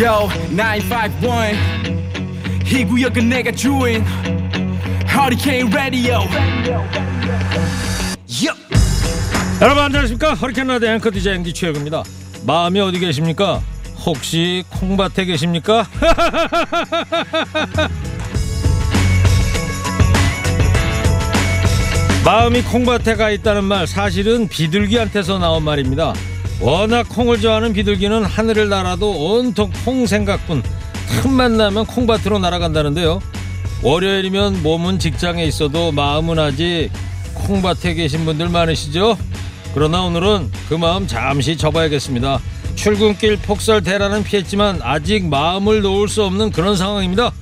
Yo 951 이 구역은 내가 주인. Hurricane Radio. Yo. 여러분 안녕하십니까? 허리케인 라디오 앵커 DJ 앵디 최혁입니다. 마음이 어디 계십니까? 혹시 콩밭에 계십니까? 마음이 콩밭에 가 있다는 말 사실은 비둘기한테서 나온 말입니다 워낙 콩을 좋아하는 비둘기는 하늘을 날아도 온통 콩 생각뿐 틈만 나면 콩밭으로 날아간다는데요 월요일이면 몸은 직장에 있어도 마음은 아직 콩밭에 계신 분들 많으시죠? 그러나 오늘은 그 마음 잠시 접어야겠습니다. 출근길 폭설 대란은 피했지만 아직 마음을 놓을 수 없는 그런 상황입니다.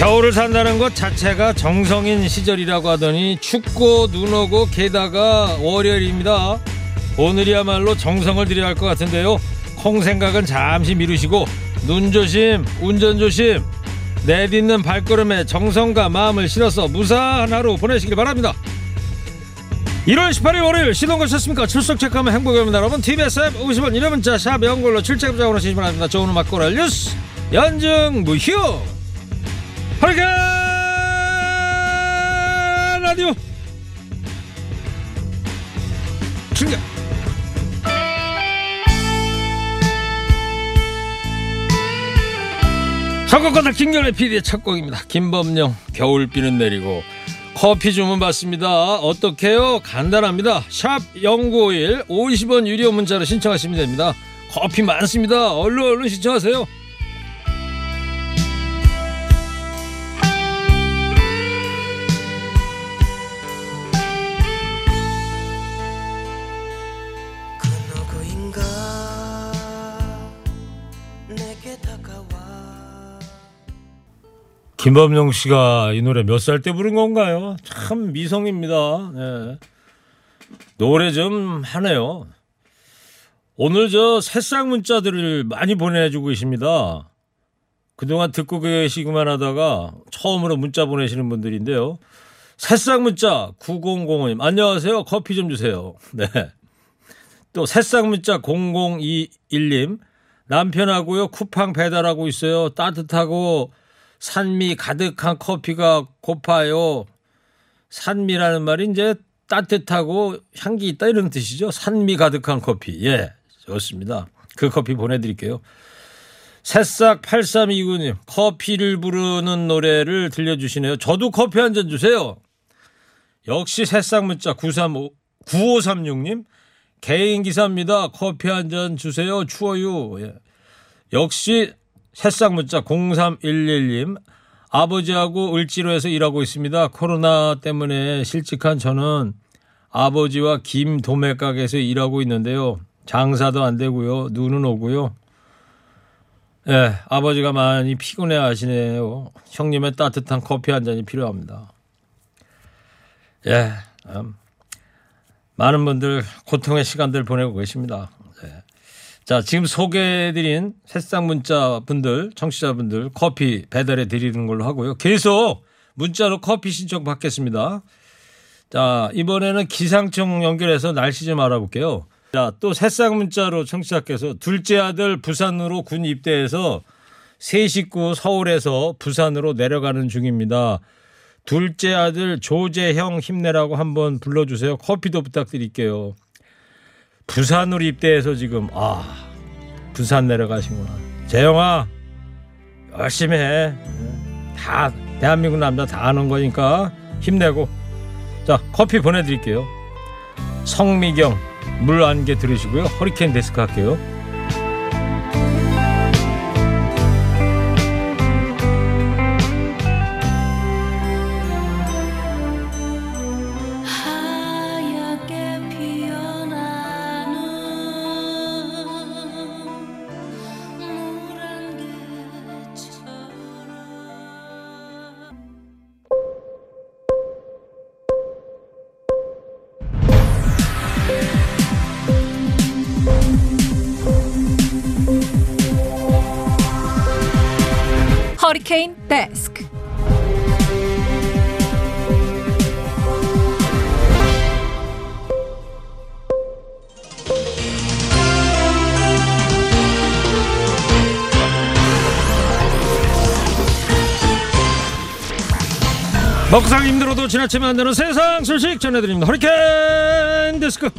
겨울을 산다는 것 자체가 정성인 시절이라고 하더니 춥고 눈 오고 게다가 월요일입니다. 오늘이야말로 정성을 들여야 할 것 같은데요. 콩 생각은 잠시 미루시고 눈 조심, 운전 조심, 내딛는 발걸음에 정성과 마음을 실어서 무사한 하루 보내시길 바랍니다. 1월 18일 월요일 시동 거셨습니까? 출석 체크하면 행복입니다. 여러분 TBS 앱 50원 1회 문자 샵 연골로 출첵자 보내시기 바랍니다. 좋은 음악 고랄 뉴스 연중 무휴 허리케인 라디오 출격 선거권을 김경래 PD의 첫 곡입니다. 김범용 겨울비는 내리고 커피 주문 받습니다. 어떻게요? 간단합니다. 샵 0951 50원 유료 문자로 신청하시면 됩니다. 커피 많습니다. 얼른 얼른 신청하세요. 김범용 씨가 이 노래 몇 살 때 부른 건가요? 참 미성입니다. 네. 노래 좀 하네요. 오늘 저 새싹 문자들을 많이 보내주고 계십니다. 그동안 듣고 계시기만 하다가 처음으로 문자 보내시는 분들인데요. 새싹 문자 9005님 안녕하세요. 커피 좀 주세요. 네. 또 새싹 문자 0021님 남편하고요 쿠팡 배달하고 있어요. 따뜻하고 산미 가득한 커피가 고파요. 산미라는 말이 이제 따뜻하고 향기 있다 이런 뜻이죠. 산미 가득한 커피. 예, 좋습니다. 그 커피 보내드릴게요. 새싹 8329님 커피를 부르는 노래를 들려주시네요. 저도 커피 한 잔 주세요. 역시 새싹 문자 935, 9536님 개인 기사입니다. 커피 한 잔 주세요. 추워요. 예. 역시 새싹 문자 0311님 아버지하고 을지로에서 일하고 있습니다. 코로나 때문에 실직한 저는 아버지와 김 도매 가게에서 일하고 있는데요. 장사도 안 되고요. 눈은 오고요. 예, 아버지가 많이 피곤해 하시네요. 형님의 따뜻한 커피 한 잔이 필요합니다. 예, 음, 많은 분들 고통의 시간들 보내고 계십니다. 예. 자, 지금 소개해드린 새싹 문자 분들, 청취자분들 커피 배달해 드리는 걸로 하고요. 계속 문자로 커피 신청 받겠습니다. 자, 이번에는 기상청 연결해서 날씨 좀 알아볼게요. 자, 또 새싹 문자로 청취자께서 둘째 아들 부산으로 군 입대해서 세 식구 서울에서 부산으로 내려가는 중입니다. 둘째 아들 조재형 힘내라고 한번 불러주세요. 커피도 부탁드릴게요. 부산으로 입대해서 지금 아 부산 내려가시구나. 재영아 열심히 해. 다 대한민국 남자 다 아는 거니까 힘내고 자 커피 보내드릴게요. 성미경 물 안개 들으시고요. 허리케인 데스크 할게요. 살기 힘들어도 지나치면 안 되는 세상 소식 전해드립니다. 허리케인 데스크.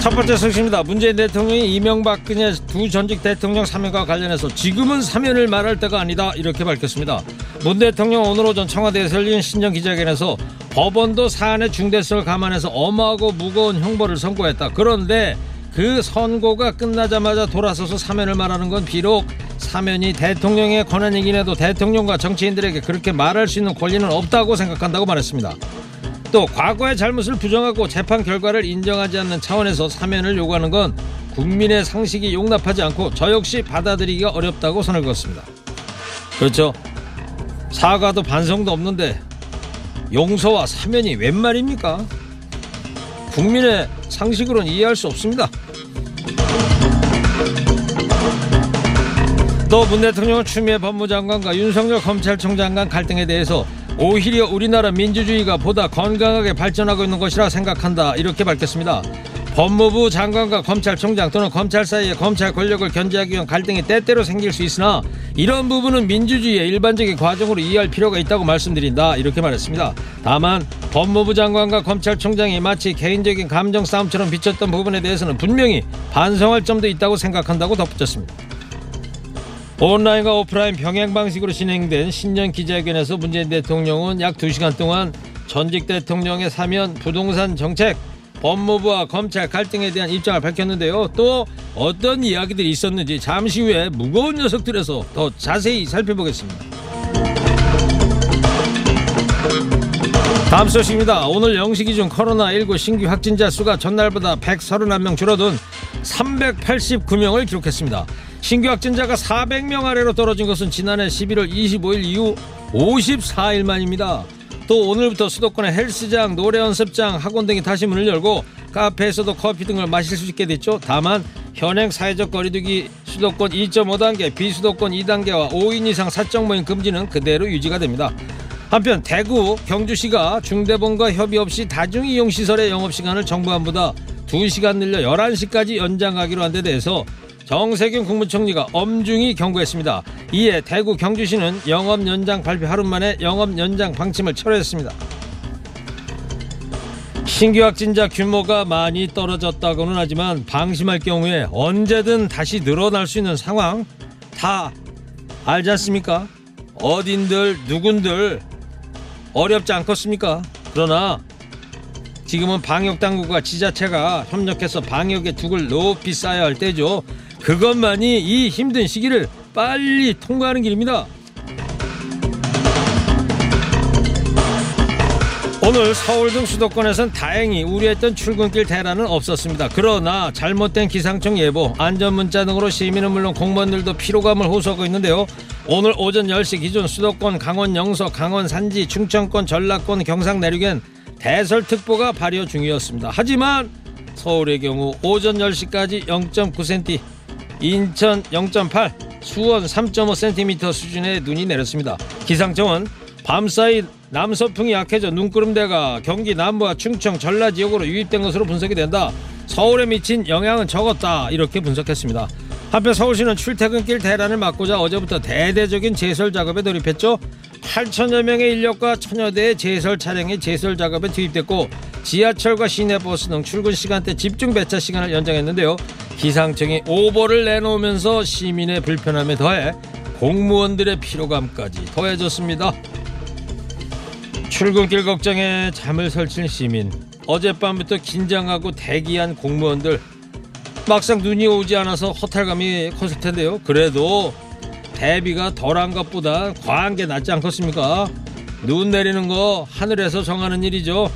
첫 번째 소식입니다. 문재인 대통령이 이명박근혜 두 전직 대통령 사면과 관련해서 지금은 사면을 말할 때가 아니다 이렇게 밝혔습니다. 문 대통령 오늘 오전 청와대에서 열린 신년 기자회견에서 법원도 사안의 중대성을 감안해서 엄하고 무거운 형벌을 선고했다. 그런데 그 선고가 끝나자마자 돌아서서 사면을 말하는 건 비록 사면이 대통령의 권한이긴 해도 대통령과 정치인들에게 그렇게 말할 수 있는 권리는 없다고 생각한다고 말했습니다. 또 과거의 잘못을 부정하고 재판 결과를 인정하지 않는 차원에서 사면을 요구하는 건 국민의 상식이 용납하지 않고 저 역시 받아들이기가 어렵다고 선을 그었습니다. 그렇죠. 사과도 반성도 없는데 용서와 사면이 웬 말입니까? 국민의 상식으로는 이해할 수 없습니다. 또 문 대통령은 추미애 법무장관과 윤석열 검찰총장 간 갈등에 대해서 오히려 우리나라 민주주의가 보다 건강하게 발전하고 있는 것이라 생각한다 이렇게 밝혔습니다. 법무부 장관과 검찰총장 또는 검찰 사이에 검찰 권력을 견제하기 위한 갈등이 때때로 생길 수 있으나 이런 부분은 민주주의의 일반적인 과정으로 이해할 필요가 있다고 말씀드린다 이렇게 말했습니다. 다만 법무부 장관과 검찰총장이 마치 개인적인 감정 싸움처럼 비쳤던 부분에 대해서는 분명히 반성할 점도 있다고 생각한다고 덧붙였습니다. 온라인과 오프라인 병행 방식으로 진행된 신년 기자회견에서 문재인 대통령은 약 2시간 동안 전직 대통령의 사면, 부동산 정책, 법무부와 검찰 갈등에 대한 입장을 밝혔는데요. 또 어떤 이야기들이 있었는지 잠시 후에 무거운 녀석들에서 더 자세히 살펴보겠습니다. 다음 소식입니다. 오늘 0시 기준 코로나19 신규 확진자 수가 전날보다 131명 줄어든 389명을 기록했습니다. 신규 확진자가 400명 아래로 떨어진 것은 지난해 11월 25일 이후 54일 만입니다. 또 오늘부터 수도권의 헬스장, 노래 연습장, 학원 등이 다시 문을 열고 카페에서도 커피 등을 마실 수 있게 됐죠. 다만 현행 사회적 거리두기 수도권 2.5단계, 비수도권 2단계와 5인 이상 사적 모임 금지는 그대로 유지가 됩니다. 한편 대구, 경주시가 중대본과 협의 없이 다중이용시설의 영업시간을 정부 안보다 2시간 늘려 11시까지 연장하기로 한 데 대해서 정세균 국무총리가 엄중히 경고했습니다. 이에 대구 경주시는 영업 연장 발표 하루 만에 영업 연장 방침을 철회했습니다. 신규 확진자 규모가 많이 떨어졌다고는 하지만 방심할 경우에 언제든 다시 늘어날 수 있는 상황 다 알지 않습니까? 어딘들 누군들 어렵지 않겠습니까? 그러나 지금은 방역 당국과 지자체가 협력해서 방역의 둑을 높이 쌓아야 할 때죠. 그것만이 이 힘든 시기를 빨리 통과하는 길입니다. 오늘 서울 등 수도권에선 다행히 우려했던 출근길 대란은 없었습니다. 그러나 잘못된 기상청 예보, 안전문자 등으로 시민은 물론 공무원들도 피로감을 호소하고 있는데요. 오늘 오전 10시 기준 수도권, 강원 영서, 강원 산지, 충청권, 전라권, 경상 내륙엔 대설특보가 발효 중이었습니다. 하지만 서울의 경우 오전 10시까지 0.9cm, 인천 0.8, 수원 3.5cm 수준의 눈이 내렸습니다. 기상청은 밤사이 남서풍이 약해져 눈구름대가 경기 남부와 충청, 전라 지역으로 유입된 것으로 분석이 된다. 서울에 미친 영향은 적었다. 이렇게 분석했습니다. 한편 서울시는 출퇴근길 대란을 막고자 어제부터 대대적인 제설 작업에 돌입했죠. 8천여 명의 인력과 천여 대의 제설 차량이 제설 작업에 투입됐고 지하철과 시내버스 등 출근 시간대 집중 배차 시간을 연장했는데요. 기상청이 오보를 내놓으면서 시민의 불편함에 더해 공무원들의 피로감까지 더해졌습니다. 출근길 걱정에 잠을 설친 시민 어젯밤부터 긴장하고 대기한 공무원들 막상 눈이 오지 않아서 허탈감이 컸을 텐데요 그래도 대비가 덜한 것보다 과한 게 낫지 않겠습니까? 눈 내리는 거 하늘에서 정하는 일이죠.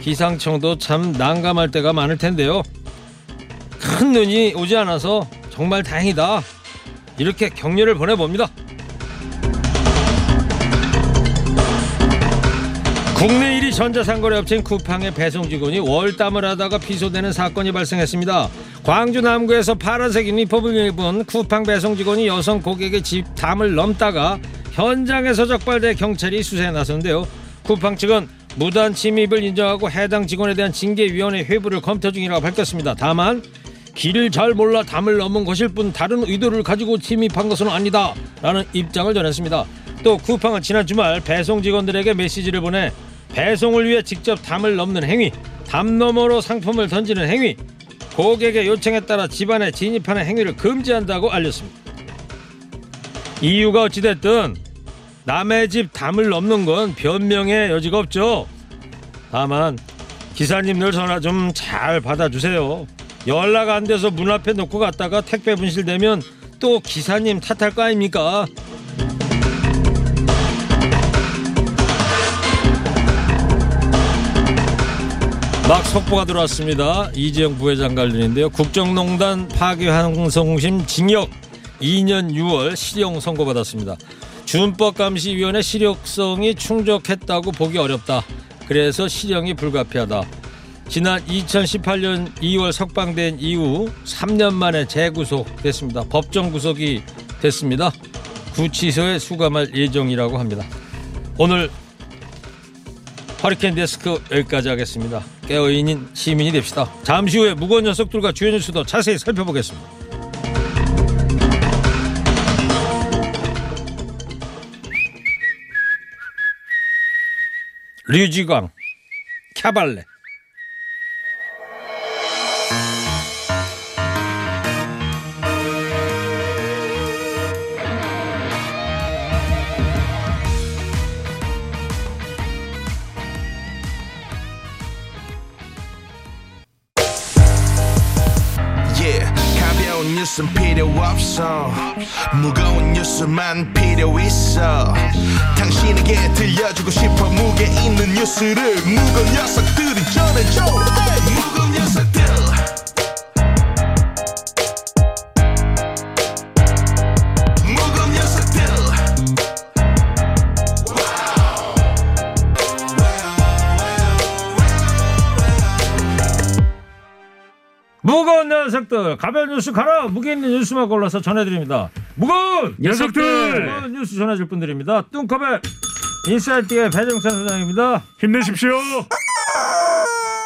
기상청도 참 난감할 때가 많을 텐데요. 큰 눈이 오지 않아서 정말 다행이다. 이렇게 격려를 보내봅니다. 국내 1위 전자상거래 업체인 쿠팡의 배송 직원이 월담을 하다가 피소되는 사건이 발생했습니다. 광주 남구에서 파란색 유니폼을 입은 쿠팡 배송 직원이 여성 고객의 집 담을 넘다가 현장에서 적발돼 경찰이 수사에 나섰는데요. 쿠팡 측은 무단 침입을 인정하고 해당 직원에 대한 징계위원회 회부를 검토 중이라고 밝혔습니다. 다만 길을 잘 몰라 담을 넘은 것일 뿐 다른 의도를 가지고 침입한 것은 아니다 라는 입장을 전했습니다. 또 쿠팡은 지난 주말 배송 직원들에게 메시지를 보내 배송을 위해 직접 담을 넘는 행위, 담 너머로 상품을 던지는 행위, 고객의 요청에 따라 집안에 진입하는 행위를 금지한다고 알렸습니다. 이유가 어찌됐든 남의 집 담을 넘는 건 변명의 여지가 없죠. 다만 기사님들 전화 좀 잘 받아주세요. 연락 안 돼서 문 앞에 놓고 갔다가 택배 분실되면 또 기사님 탓할 거 아닙니까? 막 속보가 들어왔습니다. 이재용 부회장 관련인데요. 국정농단 파기환송심 징역 2년 6월 실형 선고받았습니다. 준법감시위원회 실효성이 충족했다고 보기 어렵다. 그래서 실형이 불가피하다. 지난 2018년 2월 석방된 이후 3년 만에 재구속됐습니다. 법정 구속이 됐습니다. 구치소에 수감할 예정이라고 합니다. 오늘 허리케인 데스크 여기까지 하겠습니다. 깨어있는 시민이 됩시다. 잠시 후에 무거운 녀석들과 주요 뉴스도 자세히 살펴보겠습니다. 류지광 캬발레 뉴스만 필요 있어. 당신에게 들려주고 싶어 무게 있는 뉴스를 무거운 녀석들이 전해줘. 무거운 녀석들. 무거운 녀석들. 가벼운 뉴스 가라. 무게 있는 뉴스만 골라서 전해드립니다 무거운 녀석들! 무거운 뉴스 전해줄 분들입니다 뚱커벨 인사이트의 배종찬 소장입니다 힘내십시오.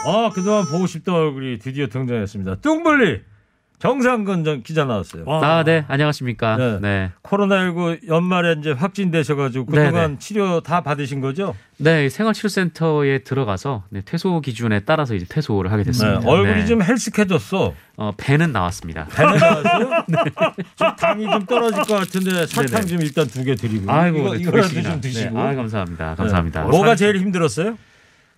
아 그동안 보고 싶던 얼굴이 드디어 등장했습니다 뚱블리 정상근 전 기자 나왔어요 아, 네. 안녕하십니까. 네. 네. 코로나19 연말에 이제 확진되셔가지고 그동안 네네. 치료 다 받으신 거죠? 네, 생활치료센터에 들어가서 네, 퇴소 기준에 따라서 이제 퇴소를 하게 됐습니다. 네, 얼굴이 네. 좀 핼쑥해졌어. 어, 배는 나왔습니다. 배는 나왔어요? 좀 당이 좀 떨어질 것 같은데 사탕 네네. 좀 일단 두 개 드리고. 아이고, 이거, 네, 이거라도. 좀 드시고. 네, 아, 감사합니다. 감사합니다. 네. 뭐가 제일 힘들었어요?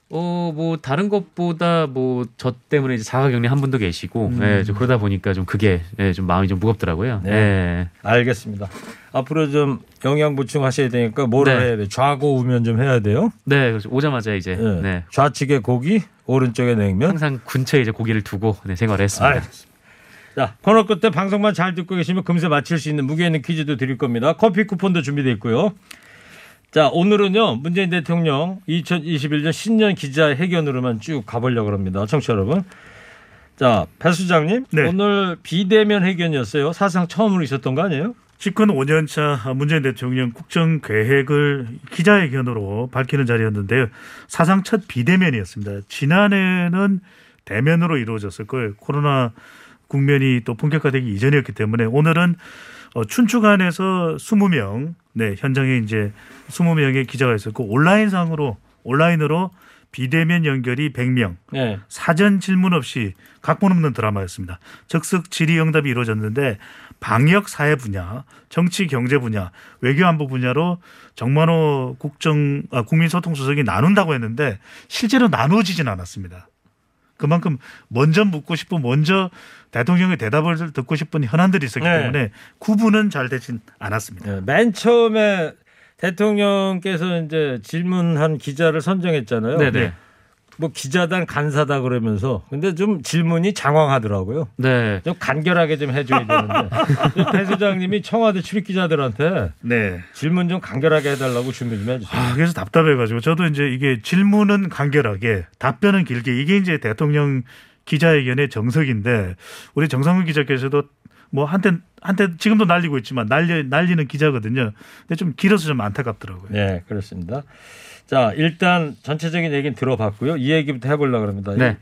어, 뭐 다른 것보다 뭐 저 때문에 이제 자가 격리 한 분도 계시고, 음. 네, 좀 그러다 보니까 좀 그게 네, 좀 마음이 좀 무겁더라고요. 네. 네. 알겠습니다. 앞으로 좀 영양 보충하셔야 되니까 뭐를 네. 해야 돼? 좌고 우면 좀 해야 돼요. 네, 그래서 오자마자 이제 네. 네. 좌측에 고기, 오른쪽에 냉면. 항상 근처에 이제 고기를 두고 네, 생활을 했습니다. 알겠습니다. 자, 코너 끝에 방송만 잘 듣고 계시면 금세 맞힐 수 있는 무게 있는 퀴즈도 드릴 겁니다. 커피 쿠폰도 준비되어 있고요. 자, 오늘은요, 문재인 대통령 2021년 신년 기자회견으로만 쭉 가보려고 합니다. 청취자 여러분. 자, 배 수장님. 네. 오늘 비대면 회견이었어요. 사상 처음으로 있었던 거 아니에요? 집권 5년차 문재인 대통령 국정 계획을 기자회견으로 밝히는 자리였는데요. 사상 첫 비대면이었습니다. 지난해는 대면으로 이루어졌을 거예요. 코로나 국면이 또 본격화되기 이전이었기 때문에 오늘은 어, 춘추관에서 20명, 네, 현장에 이제 20명의 기자가 있었고 온라인상으로 온라인으로 비대면 연결이 100명, 네. 사전 질문 없이 각본 없는 드라마였습니다. 즉석 질의응답이 이루어졌는데 방역 사회 분야, 정치 경제 분야, 외교 안보 분야로 정만호 국정 아, 국민소통수석이 나눈다고 했는데 실제로 나누어지진 않았습니다. 그만큼 먼저 묻고 싶고 먼저 대통령의 대답을 듣고 싶은 현안들이 있었기 네. 때문에 구분은 잘 되진 않았습니다. 네, 맨 처음에 대통령께서 이제 질문한 기자를 선정했잖아요. 네네. 뭐 기자단 간사다 그러면서 근데 좀 질문이 장황하더라고요. 네. 좀 간결하게 좀 해줘야 되는데 배 소장님이 청와대 출입 기자들한테 네. 질문 좀 간결하게 해달라고 준비 좀 해주세요. 아, 그래서 답답해가지고 저도 이제 이게 질문은 간결하게 답변은 길게 이게 이제 대통령 기자회견의 정석인데 우리 정상훈 기자께서도 뭐 한때 한때 지금도 날리고 있지만 날리 날리는 기자거든요. 근데 좀 길어서 좀 안타깝더라고요. 네, 그렇습니다. 자, 일단 전체적인 얘기는 들어봤고요. 이 얘기부터 해보려고 합니다. 네.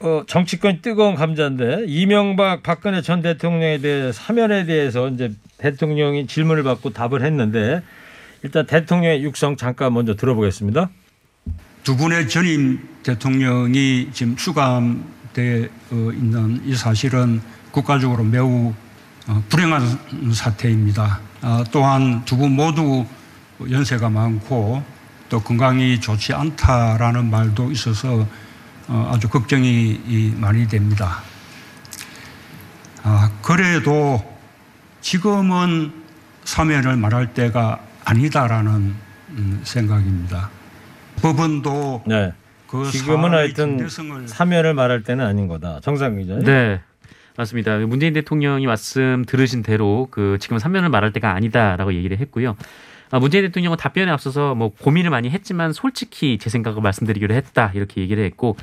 어, 정치권이 뜨거운 감자인데 이명박 박근혜 전 대통령에 대해 사면에 대해서 이제 대통령이 질문을 받고 답을 했는데 일단 대통령의 육성 잠깐 먼저 들어보겠습니다. 두 분의 전임 대통령이 지금 수감되어 있는 이 사실은 국가적으로 매우 어, 불행한 사태입니다. 아, 또한 두 분 모두 연세가 많고 또 건강이 좋지 않다라는 말도 있어서 어, 아주 걱정이 이 많이 됩니다. 아, 그래도 지금은 사면을 말할 때가 아니다라는 음, 생각입니다. 법원도 네. 그 지금은 하여튼 사면을 말할 때는 아닌 거다. 정상 기자. 네. 맞습니다. 문재인 대통령이 말씀 들으신 대로 그 지금 삼면을 말할 때가 아니다라고 얘기를 했고요. 아, 문재인 대통령은 답변에 앞서서 뭐 고민을 많이 했지만 솔직히 제 생각을 말씀드리기로 했다 이렇게 얘기를 했고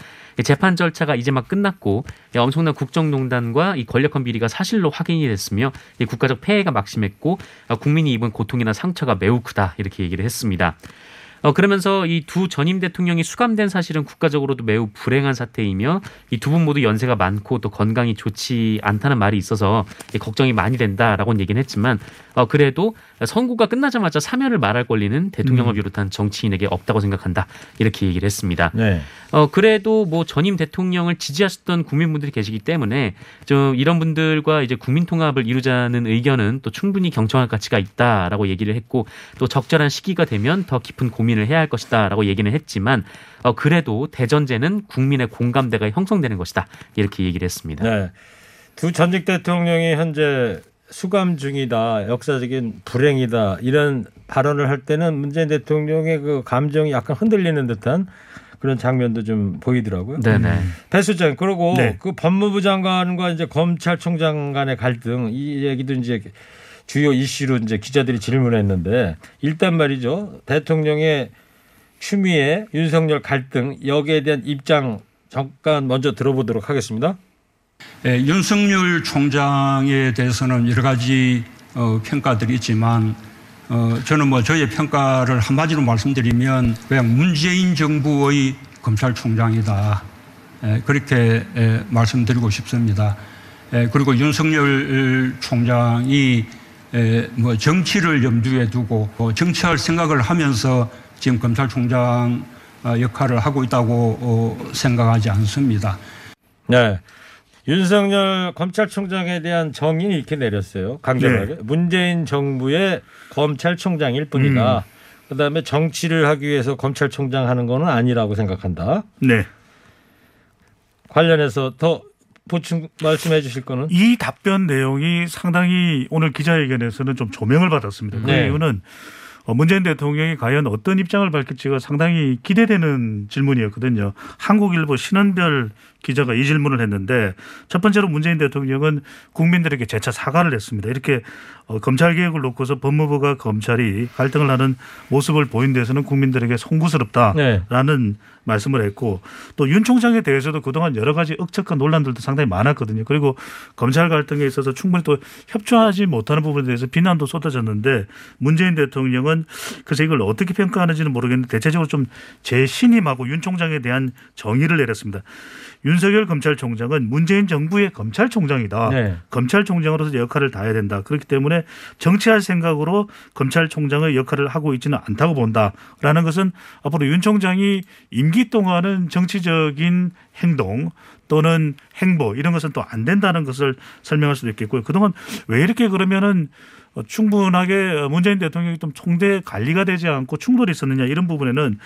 재판 절차가 이제 막 끝났고 엄청난 국정농단과 이 권력형 비리가 사실로 확인이 됐으며 이 국가적 폐해가 막심했고 아, 국민이 입은 고통이나 상처가 매우 크다 이렇게 얘기를 했습니다. 어, 그러면서 이 두 전임 대통령이 수감된 사실은 국가적으로도 매우 불행한 사태이며 이 두 분 모두 연세가 많고 또 건강이 좋지 않다는 말이 있어서 이 걱정이 많이 된다라고는 얘기는 했지만 어, 그래도 선고가 끝나자마자 사면을 말할 권리는 대통령을 비롯한 정치인에게 없다고 생각한다 이렇게 얘기를 했습니다. 네. 어, 그래도 뭐 전임 대통령을 지지하셨던 국민분들이 계시기 때문에 좀 이런 분들과 이제 국민 통합을 이루자는 의견은 또 충분히 경청할 가치가 있다라고 얘기를 했고 또 적절한 시기가 되면 더 깊은 고민 을 해야 할 것이다라고 얘기는 했지만 어, 그래도 대전제는 국민의 공감대가 형성되는 것이다 이렇게 얘기를 했습니다. 네. 두 전직 대통령이 현재 수감 중이다. 역사적인 불행이다. 이런 발언을 할 때는 문재인 대통령의 그 감정이 약간 흔들리는 듯한 그런 장면도 좀 보이더라고요. 네네. 배 수장 그리고 네. 그 법무부 장관과 이제 검찰총장 간의 갈등 이 얘기도 이제 주요 이슈로 이제 기자들이 질문했는데 일단 말이죠 대통령의 추미애 윤석열 갈등 여기에 대한 입장 잠깐 먼저 들어보도록 하겠습니다. 예, 윤석열 총장에 대해서는 여러 가지 어, 평가들이 있지만 어, 저는 뭐 저의 평가를 한마디로 말씀드리면 그냥 문재인 정부의 검찰총장이다 예, 그렇게 예, 말씀드리고 싶습니다. 예, 그리고 윤석열 총장이 예, 뭐 정치를 염두에 두고 어, 정치할 생각을 하면서 지금 검찰총장 어, 역할을 하고 있다고 어, 생각하지 않습니다. 네. 윤석열 검찰총장에 대한 정의는 이렇게 내렸어요. 강경하게. 문재인 정부의 검찰총장일 뿐이다. 그다음에 정치를 하기 위해서 검찰총장 하는 거는 아니라고 생각한다. 네. 관련해서 더 보충 말씀해 주실 거는 이 답변 내용이 상당히 오늘 기자회견에서는 좀 조명을 받았습니다. 그 네. 이유는 어, 문재인 대통령이 과연 어떤 입장을 밝힐지가 상당히 기대되는 질문이었거든요. 한국일보 신원별 기자가 이 질문을 했는데 첫 번째로 문재인 대통령은 국민들에게 재차 사과를 했습니다. 이렇게 어, 검찰 개혁을 놓고서 법무부가 검찰이 갈등을 하는 모습을 보인 데서는 국민들에게 송구스럽다라는 네. 말씀을 했고 또 윤 총장에 대해서도 그동안 여러 가지 억측과 논란들도 상당히 많았거든요. 그리고 검찰 갈등에 있어서 충분히 또 협조하지 못하는 부분에 대해서 비난도 쏟아졌는데 문재인 대통령은 그래서 이걸 어떻게 평가하는지는 모르겠는데 대체적으로 좀 재신임하고 윤 총장에 대한 정의를 내렸습니다. 윤석열 검찰총장은 문재인 정부의 검찰총장이다. 네. 검찰총장으로서 역할을 다해야 된다. 그렇기 때문에 정치할 생각으로 검찰총장의 역할을 하고 있지는 않다고 본다라는 것은 앞으로 윤 총장이 임기 동안은 정치적인 행동 또는 행보 이런 것은 또 안 된다는 것을 설명할 수도 있겠고요. 그동안 왜 이렇게 그러면은 어, 충분하게 문재인 대통령이 좀 총대 관리가 되지 않고 충돌이 있었느냐 이런 부분에는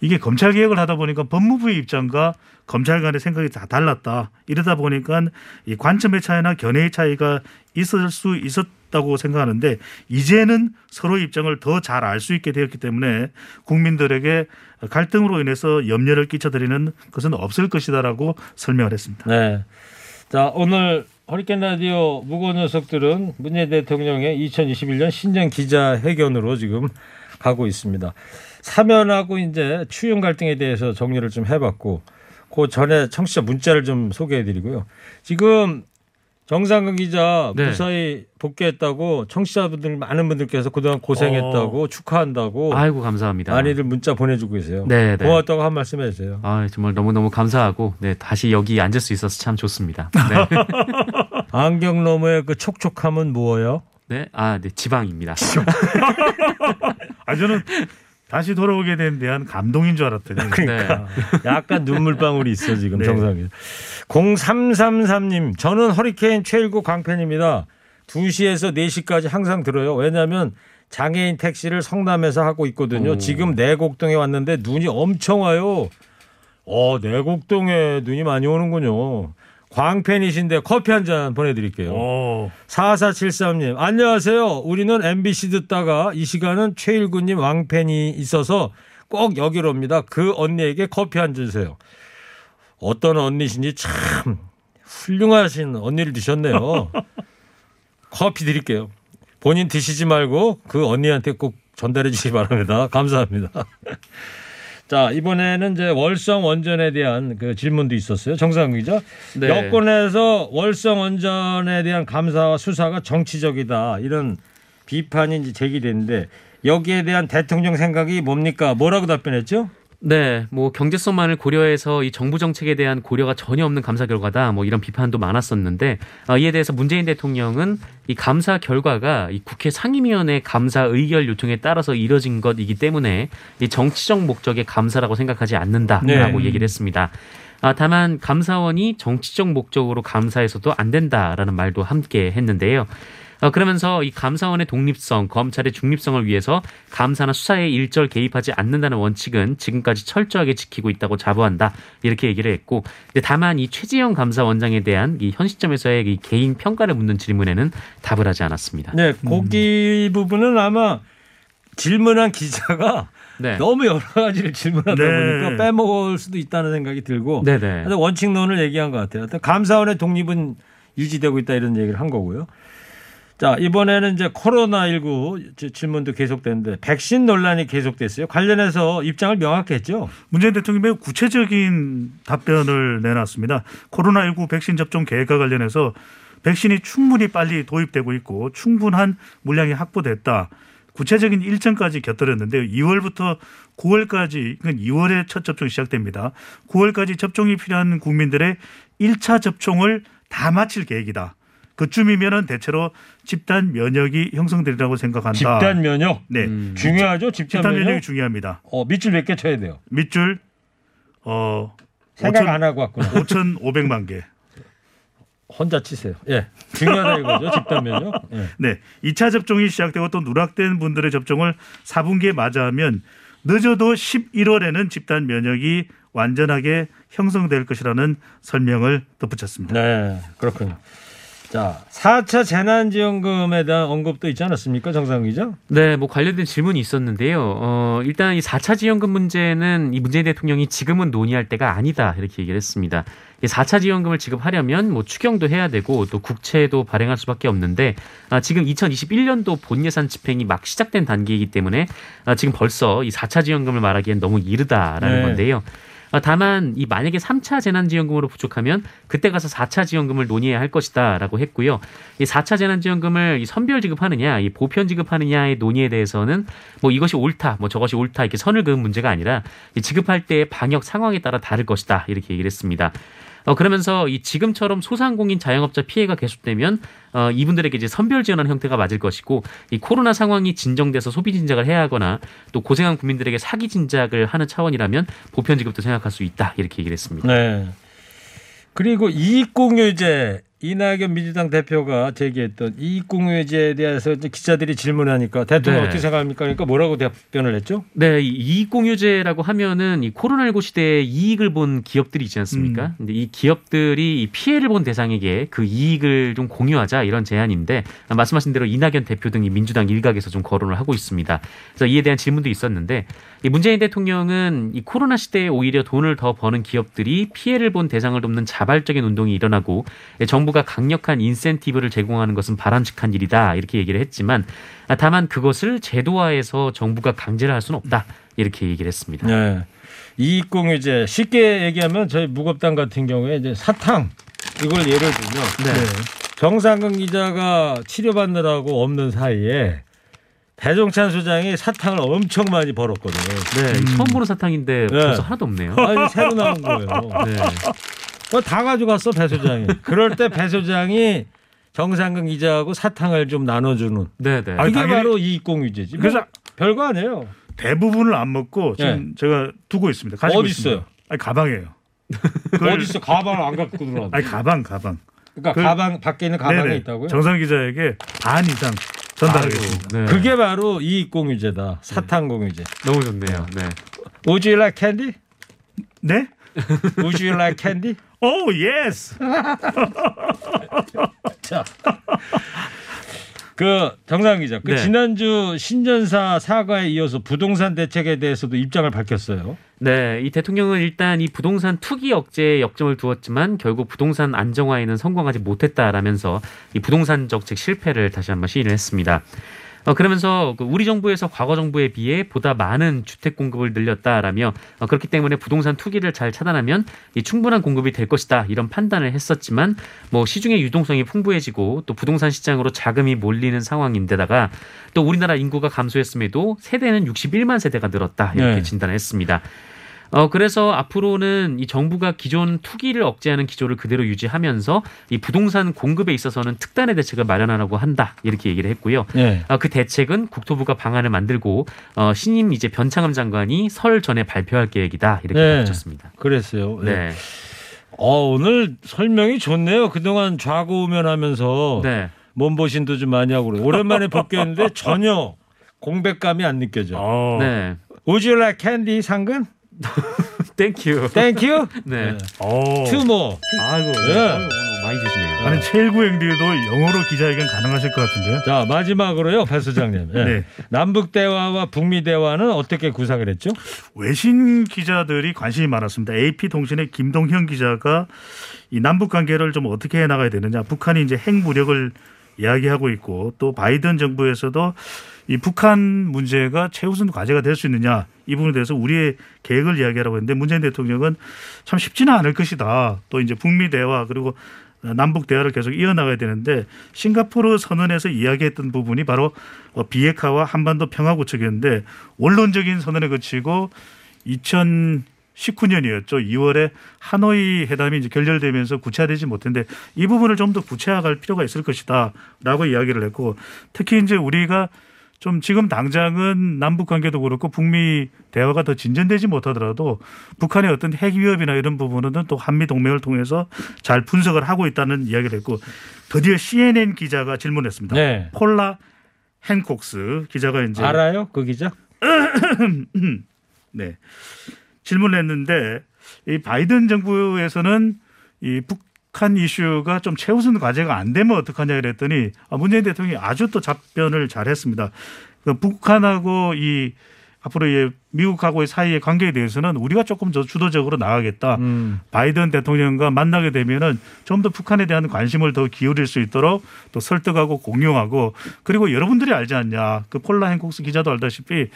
이게 검찰 개혁을 하다 보니까 법무부의 입장과 검찰 간의 생각이 다 달랐다. 이러다 보니까 이 관점의 차이나 견해의 차이가 있을 수 있었다고 생각하는데 이제는 서로의 입장을 더 잘 알 수 있게 되었기 때문에 국민들에게 갈등으로 인해서 염려를 끼쳐드리는 것은 없을 것이다라고 설명을 했습니다. 네. 자, 오늘 허리케인 라디오 무거운 녀석들은 문재인 대통령의 2021년 신년 기자회견으로 지금 가고 있습니다. 사면하고 이제 추경 갈등에 대해서 정리를 좀 해봤고, 그 전에 청취자 문자를 좀 소개해드리고요. 지금 정상근 기자 네. 무사히 복귀했다고 청취자분들 많은 분들께서 그동안 고생했다고 축하한다고 아이고 감사합니다. 많이들 문자 보내주고 계세요. 네, 네. 고맙다고 한 말씀 해주세요. 아, 정말 너무 너무 감사하고 네, 다시 여기 앉을 수 있어서 참 좋습니다. 네. 안경 너머의 그 촉촉함은 무엇요? 네, 아, 네, 지방입니다. 아 저는 다시 돌아오게 된 대한 감동인 줄 알았더니 그러니까 약간 눈물방울이 있어 지금 네. 정상이. 0333님 저는 허리케인 최일구 광팬입니다. 2시에서 4시까지 항상 들어요. 왜냐하면 장애인 택시를 성남에서 하고 있거든요. 오. 지금 내곡동에 왔는데 눈이 엄청 와요. 어, 내곡동에 눈이 많이 오는군요. 광팬이신데 커피 한 잔 보내드릴게요. 오, 4473님, 안녕하세요. 우리는 MBC 듣다가 이 시간은 최일구님 왕팬이 있어서 꼭 여기로 옵니다. 그 언니에게 커피 한잔 주세요. 어떤 언니신지 참 훌륭하신 언니를 두셨네요. 커피 드릴게요. 본인 드시지 말고 그 언니한테 꼭 전달해 주시기 바랍니다. 감사합니다. 자, 이번에는 이제 월성 원전에 대한 그 질문도 있었어요. 정상 기자. 네. 여권에서 월성 원전에 대한 감사와 수사가 정치적이다. 이런 비판이 이제 제기됐는데 여기에 대한 대통령 생각이 뭡니까? 뭐라고 답변했죠? 네, 뭐 경제성만을 고려해서 이 정부 정책에 대한 고려가 전혀 없는 감사 결과다. 뭐 이런 비판도 많았었는데 어, 이에 대해서 문재인 대통령은 이 감사 결과가 이 국회 상임위원회 감사 의결 요청에 따라서 이뤄진 것이기 때문에 이 정치적 목적의 감사라고 생각하지 않는다라고 네. 얘기를 했습니다. 아, 다만 감사원이 정치적 목적으로 감사해서도 안 된다라는 말도 함께 했는데요. 어, 그러면서 이 감사원의 독립성, 검찰의 중립성을 위해서 감사나 수사에 일절 개입하지 않는다는 원칙은 지금까지 철저하게 지키고 있다고 자부한다 이렇게 얘기를 했고, 근데 다만 이 최지영 감사원장에 대한 이 현 시점에서의 이 개인 평가를 묻는 질문에는 답을 하지 않았습니다. 네, 거기 부분은 아마 질문한 기자가 네, 너무 여러 가지를 질문하다 네. 보니까 빼먹을 수도 있다는 생각이 들고 네네. 하여튼 원칙론을 얘기한 것 같아요. 감사원의 독립은 유지되고 있다 이런 얘기를 한 거고요. 자, 이번에는 이제 코로나19 지- 질문도 계속되는데 백신 논란이 계속됐어요. 관련해서 입장을 명확히 했죠. 문재인 대통령이 매우 구체적인 답변을 내놨습니다. 코로나19 백신 접종 계획과 관련해서 백신이 충분히 빨리 도입되고 있고 충분한 물량이 확보됐다. 구체적인 일정까지 곁들였는데요. 2월부터 9월까지, 그건 2월에 첫 접종이 시작됩니다. 9월까지 접종이 필요한 국민들의 1차 접종을 다 마칠 계획이다. 그쯤이면은 대체로 집단 면역이 형성되리라고 생각한다. 집단 면역. 네. 음. 중요하죠. 집단, 집단 면역. 면역이 중요합니다. 어, 밑줄 몇 개 쳐야 돼요. 밑줄 어 생각 안 하고 왔구나. 5,500만 개. 혼자 치세요. 예. 중요하다 이거죠. 집단 면역. 예. 네. 2차 접종이 시작되고 또 누락된 분들의 접종을 4분기에 맞이하면 늦어도 11월에는 집단 면역이 완전하게 형성될 것이라는 설명을 덧붙였습니다. 네, 그렇군요. 자, 4차 재난지원금에 대한 언급도 있지 않았습니까? 정상 기자? 네, 뭐 관련된 질문이 있었는데요. 어, 일단 이 4차 지원금 문제는 이 문재인 대통령이 지금은 논의할 때가 아니다 이렇게 얘기를 했습니다. 이 4차 지원금을 지급하려면 뭐 추경도 해야 되고 또 국채도 발행할 수밖에 없는데 아, 지금 2021년도 본 예산 집행이 막 시작된 단계이기 때문에 아, 지금 벌써 이 4차 지원금을 말하기엔 너무 이르다라는 네. 건데요. 아, 다만 이 만약에 3차 재난지원금으로 부족하면 그때 가서 4차 지원금을 논의해야 할 것이다라고 했고요. 이 4차 재난지원금을 이 선별 지급하느냐, 이 보편 지급하느냐의 논의에 대해서는 뭐 이것이 옳다, 뭐 저것이 옳다 이렇게 선을 그은 문제가 아니라 이 지급할 때의 방역 상황에 따라 다를 것이다 이렇게 얘기를 했습니다. 어, 그러면서 이 지금처럼 소상공인 자영업자 피해가 계속되면 어, 이분들에게 이제 선별 지원하는 형태가 맞을 것이고 이 코로나 상황이 진정돼서 소비 진작을 해야 하거나 또 고생한 국민들에게 사기 진작을 하는 차원이라면 보편 지급도 생각할 수 있다 이렇게 얘기를 했습니다. 네. 그리고 이익공유제 이낙연 민주당 대표가 제기했던 이익공유제에 대해서 기자들이 질문하니까 대통령 네. 어떻게 생각합니까? 그러니까 뭐라고 답변을 했죠? 네, 이 이익공유제라고 하면은 이 코로나19 시대에 이익을 본 기업들이 있지 않습니까? 근데 이 기업들이 이 피해를 본 대상에게 그 이익을 좀 공유하자 이런 제안인데 아, 말씀하신 대로 이낙연 대표 등이 민주당 일각에서 좀 거론을 하고 있습니다. 그래서 이에 대한 질문도 있었는데 이 문재인 대통령은 이 코로나 시대에 오히려 돈을 더 버는 기업들이 피해를 본 대상을 돕는 자발적인 운동이 일어나고 정부 가 강력한 인센티브를 제공하는 것은 바람직한 일이다 이렇게 얘기를 했지만 아, 다만 그것을 제도화해서 정부가 강제를 할 수는 없다 이렇게 얘기를 했습니다. 네. 이익공유제 쉽게 얘기하면 저희 무겁당 같은 경우에 이제 사탕 이걸 예를 들면 네. 정상근 기자가 치료받느라고 없는 사이에 배종찬 소장이 사탕을 엄청 많이 벌었거든요. 네, 처음 보는 사탕인데 네. 벌써 하나도 없네요. 아니 새로 나온 거예요. 네. 그거 다 가져갔어 배 소장이. 그럴 때 배 소장이 정상근 기자하고 사탕을 좀 나눠주는. 네, 네. 아니, 그게 바로 이익공유제지. 그래서- 그래서 별거 아니에요. 대부분을 안 먹고 지금 제가 두고 있습니다. 가지고 어디 있습니다. 있어요? 아니 가방이에요. 그걸- 어디 있어? 가방을 안 갖고 들어왔 아니 가방 가방. 그러니까 그- 가방 밖에 있는 가방에 네네. 있다고요? 정상 기자에게 반 이상 전달하겠습니다. 네. 그게 바로 이익공유제다. 사탕공유제. 너무 좋네요. 네. Would you like candy? 네? Would you like candy? Oh yes. 자. 그 정상 기자, 그 네. 지난주 신전사 사과에 이어서 부동산 대책에 대해서도 입장을 밝혔어요. 네, 이 대통령은 일단 이 부동산 투기 억제에 역점을 두었지만 결국 부동산 안정화에는 성공하지 못했다라면서 이 부동산 정책 실패를 다시 한번 시인을 했습니다. 어, 그러면서 그 우리 정부에서 과거 정부에 비해 보다 많은 주택 공급을 늘렸다라며 어, 그렇기 때문에 부동산 투기를 잘 차단하면 이 충분한 공급이 될 것이다 이런 판단을 했었지만 뭐 시중의 유동성이 풍부해지고 또 부동산 시장으로 자금이 몰리는 상황인데다가 또 우리나라 인구가 감소했음에도 세대는 61만 세대가 늘었다 이렇게 네. 진단을 했습니다. 어, 그래서 앞으로는 이 정부가 기존 투기를 억제하는 기조를 그대로 유지하면서 이 부동산 공급에 있어서는 특단의 대책을 마련하라고 한다. 이렇게 얘기를 했고요. 네. 아, 그 대책은 국토부가 방안을 만들고 어, 신임 이제 변창흠 장관이 설 전에 발표할 계획이다. 이렇게 네. 밝혔습니다. 그랬어요. 네. 네. 어, 오늘 설명이 좋네요. 그동안 좌고우면하면서 네. 몸보신도 좀 많이 하고 그래요. 오랜만에 복귀했는데 전혀 공백감이 안 느껴져. 어. 네. Would you like candy 상근? Thank you. Thank you. 네. 어. Two more. 아이고. 네. 아이고, 오늘 많이 주시네요. 아니 최일구 행디도 영어로 기자회견 가능하실 것 같은데요. 자 마지막으로요, 배 소장님. 예. 네. 남북 대화와 북미 대화는 어떻게 구상을 했죠? 외신 기자들이 관심이 많았습니다. AP 통신의 김동현 기자가 이 남북 관계를 좀 어떻게 해 나가야 되느냐. 북한이 이제 핵무력을 이야기하고 있고 또 바이든 정부에서도 이 북한 문제가 최우선 과제가 될 수 있느냐 이 부분에 대해서 우리의 계획을 이야기하라고 했는데 문재인 대통령은 참 쉽지는 않을 것이다. 또 이제 북미 대화 그리고 남북 대화를 계속 이어나가야 되는데 싱가포르 선언에서 이야기했던 부분이 바로 어, 비핵화와 한반도 평화 구축이었는데 원론적인 선언에 그치고 2019년이었죠. 2월에 하노이 회담이 이제 결렬되면서 구체화되지 못했는데 이 부분을 좀 더 구체화할 필요가 있을 것이다라고 이야기를 했고 특히 이제 우리가 좀 지금 당장은 남북 관계도 그렇고 북미 대화가 더 진전되지 못하더라도 북한의 어떤 핵 위협이나 이런 부분은 또 한미 동맹을 통해서 잘 분석을 하고 있다는 이야기를 했고 드디어 CNN 기자가 질문했습니다. 네. 폴라 헨콕스 기자가 이제 알아요, 그 기자? 네. 질문을 했는데 이 바이든 정부에서는 이 북 한 이슈가 좀 최우선 과제가 안 되면 어떡하냐 그랬더니 아, 문재인 대통령이 아주 또 답변을 잘했습니다. 그 북한하고 이 앞으로 이 미국하고의 사이의 관계에 대해서는 우리가 조금 더 주도적으로 나가겠다. 음. 바이든 대통령과 만나게 되면은 좀 더 북한에 대한 관심을 더 기울일 수 있도록 또 설득하고 공용하고 그리고 여러분들이 알지 않냐 그 폴라 행콕스 기자도 알다시피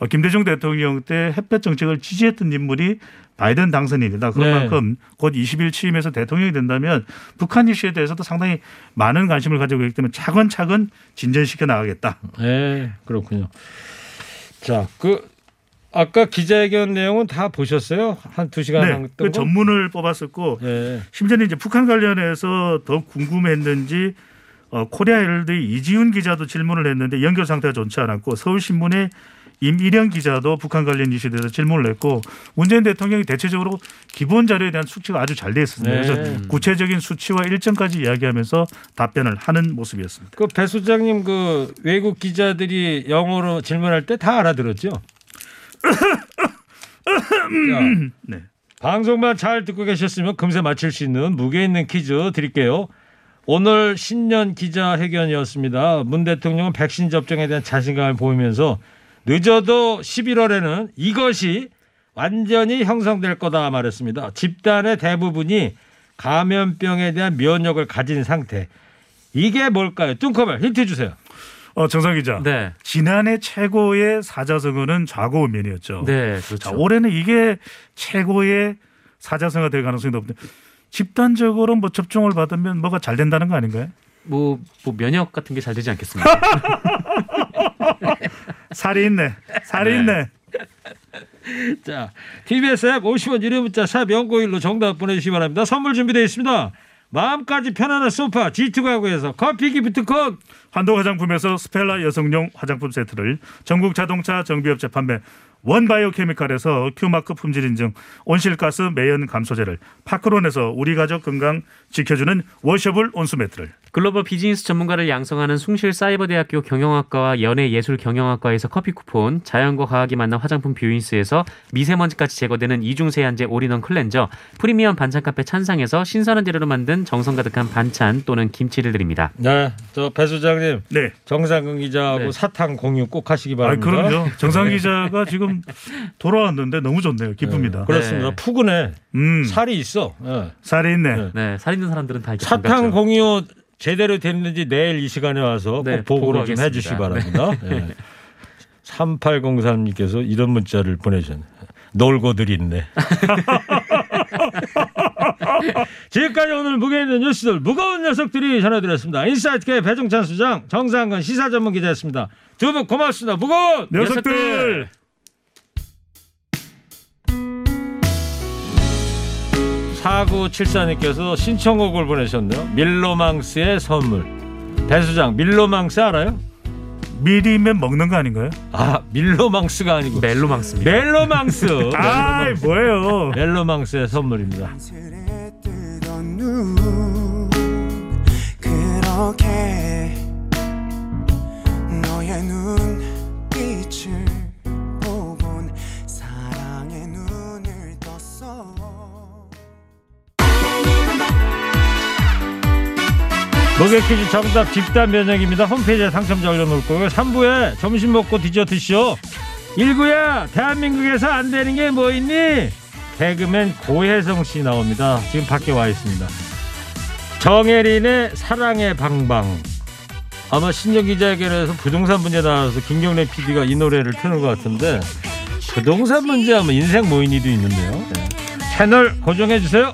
어, 김대중 대통령 때 햇볕 정책을 지지했던 인물이 바이든 당선인이다. 그런 네. 만큼 곧 20일 취임해서 대통령이 된다면 북한 이슈에 대해서도 상당히 많은 관심을 가지고 있기 때문에 차근차근 진전시켜 나가겠다. 네, 그렇군요. 자, 그 아까 기자회견 내용은 다 보셨어요? 한 두 시간 네, 그 거? 전문을 뽑았었고 네. 심지어는 이제 북한 관련해서 더 궁금했는지 어, 코리아 헤럴드의 이지훈 기자도 질문을 했는데 연결 상태가 좋지 않았고 서울신문의 임일영 기자도 북한 관련 이슈에 대해서 질문을 했고 문재인 대통령이 대체적으로 기본 자료에 대한 수치가 아주 잘 돼 있습니다. 네. 그래서 구체적인 수치와 일정까지 이야기하면서 답변을 하는 모습이었습니다. 그 배 소장님 그 외국 기자들이 영어로 질문할 때 다 알아들었죠? 자, 네. 방송만 잘 듣고 계셨으면 금세 맞힐 수 있는 무게 있는 퀴즈 드릴게요. 오늘 신년 기자회견이었습니다. 문 대통령은 백신 접종에 대한 자신감을 보이면서 늦어도 11월에는 이것이 완전히 형성될 거다 말했습니다. 집단의 대부분이 감염병에 대한 면역을 가진 상태. 이게 뭘까요? 뚱커벨 힌트 주세요. 어, 정상 기자. 네. 지난해 최고의 사자성어는 좌고우면이었죠. 네, 자, 그렇죠. 올해는 이게 최고의 사자성어가 될 가능성이 높은데 집단적으로 뭐 접종을 받으면 뭐가 잘 된다는 거 아닌가요? 뭐, 뭐 면역 같은 게 잘 되지 않겠습니까? 살아 있네. 살아 있네. 자, TBS 앱 50원 유료 문자 샵 영구오일로 정답 보내주시기 바랍니다. 선물 준비되어 있습니다. 마음까지 편안한 소파 G2 가구에서 커피 기프트콘 한독 화장품에서 스펠라 여성용 화장품 세트를 전국 자동차 정비업체 판매 원바이오 케미칼에서 큐마크 품질 인증 온실가스 매연 감소제를 파크론에서 우리 가족 건강 지켜주는 washable 온수 매트를 글로벌 비즈니스 전문가를 양성하는 숭실 사이버대학교 경영학과와 연예예술경영학과에서 커피 쿠폰, 자연과 과학이 만난 화장품 뷰인스에서 미세먼지까지 제거되는 이중세안제 올인원 클렌저, 프리미엄 반찬 카페 찬상에서 신선한 재료로 만든 정성 가득한 반찬 또는 김치를 드립니다. 네, 저 배 소장님 네. 정상근 기자하고 네. 사탕 공유 꼭 하시기 아, 바랍니다. 그럼요. 정상 기자가 지금 돌아왔는데 너무 좋네요. 기쁩니다. 그렇습니다. 네. 푸근해. 음, 살이 있어. 예. 살이 있네. 네. 네, 살 있는 사람들은 다 이렇게 사탕 반갑죠. 공유 제대로 됐는지 내일 이 시간에 와서 네, 꼭 보고를 좀 해주시기 바랍니다. 네. 네. 3803님께서 이런 문자를 보내셨네요. 놀고들 있네. 지금까지 오늘 무게 있는 뉴스들 무거운 녀석들이 전해드렸습니다. 인사이트계 배종찬 수장 정상근 시사전문기자였습니다. 두 분 고맙습니다. 무거운 녀석들. 녀석들. 4974님께서 신청곡을 보내셨네요. 밀로망스의 선물. 배수장 밀로망스 알아요? 미리면 먹는 거 아닌가요? 아 밀로망스가 아니고 멜로망스입니다. 멜로망스. 아 뭐예요? 멜로망스의 선물입니다. 그렇게 너의 눈 목요 퀴즈 정답 집단 면역입니다. 홈페이지에 당첨자 올려놓을 거고요. 3부에 점심 먹고 디저트 쇼. 1구야 대한민국에서 안 되는 게 뭐 있니? 개그맨 고혜성 씨 나옵니다. 지금 밖에 와 있습니다. 정혜린의 사랑의 방방. 아마 신정 기자회견에서 부동산 문제 나와서 김경래 PD가 이 노래를 트는 것 같은데 부동산 문제 하면 인생 모인이도 있는데요. 네. 채널 고정해 주세요.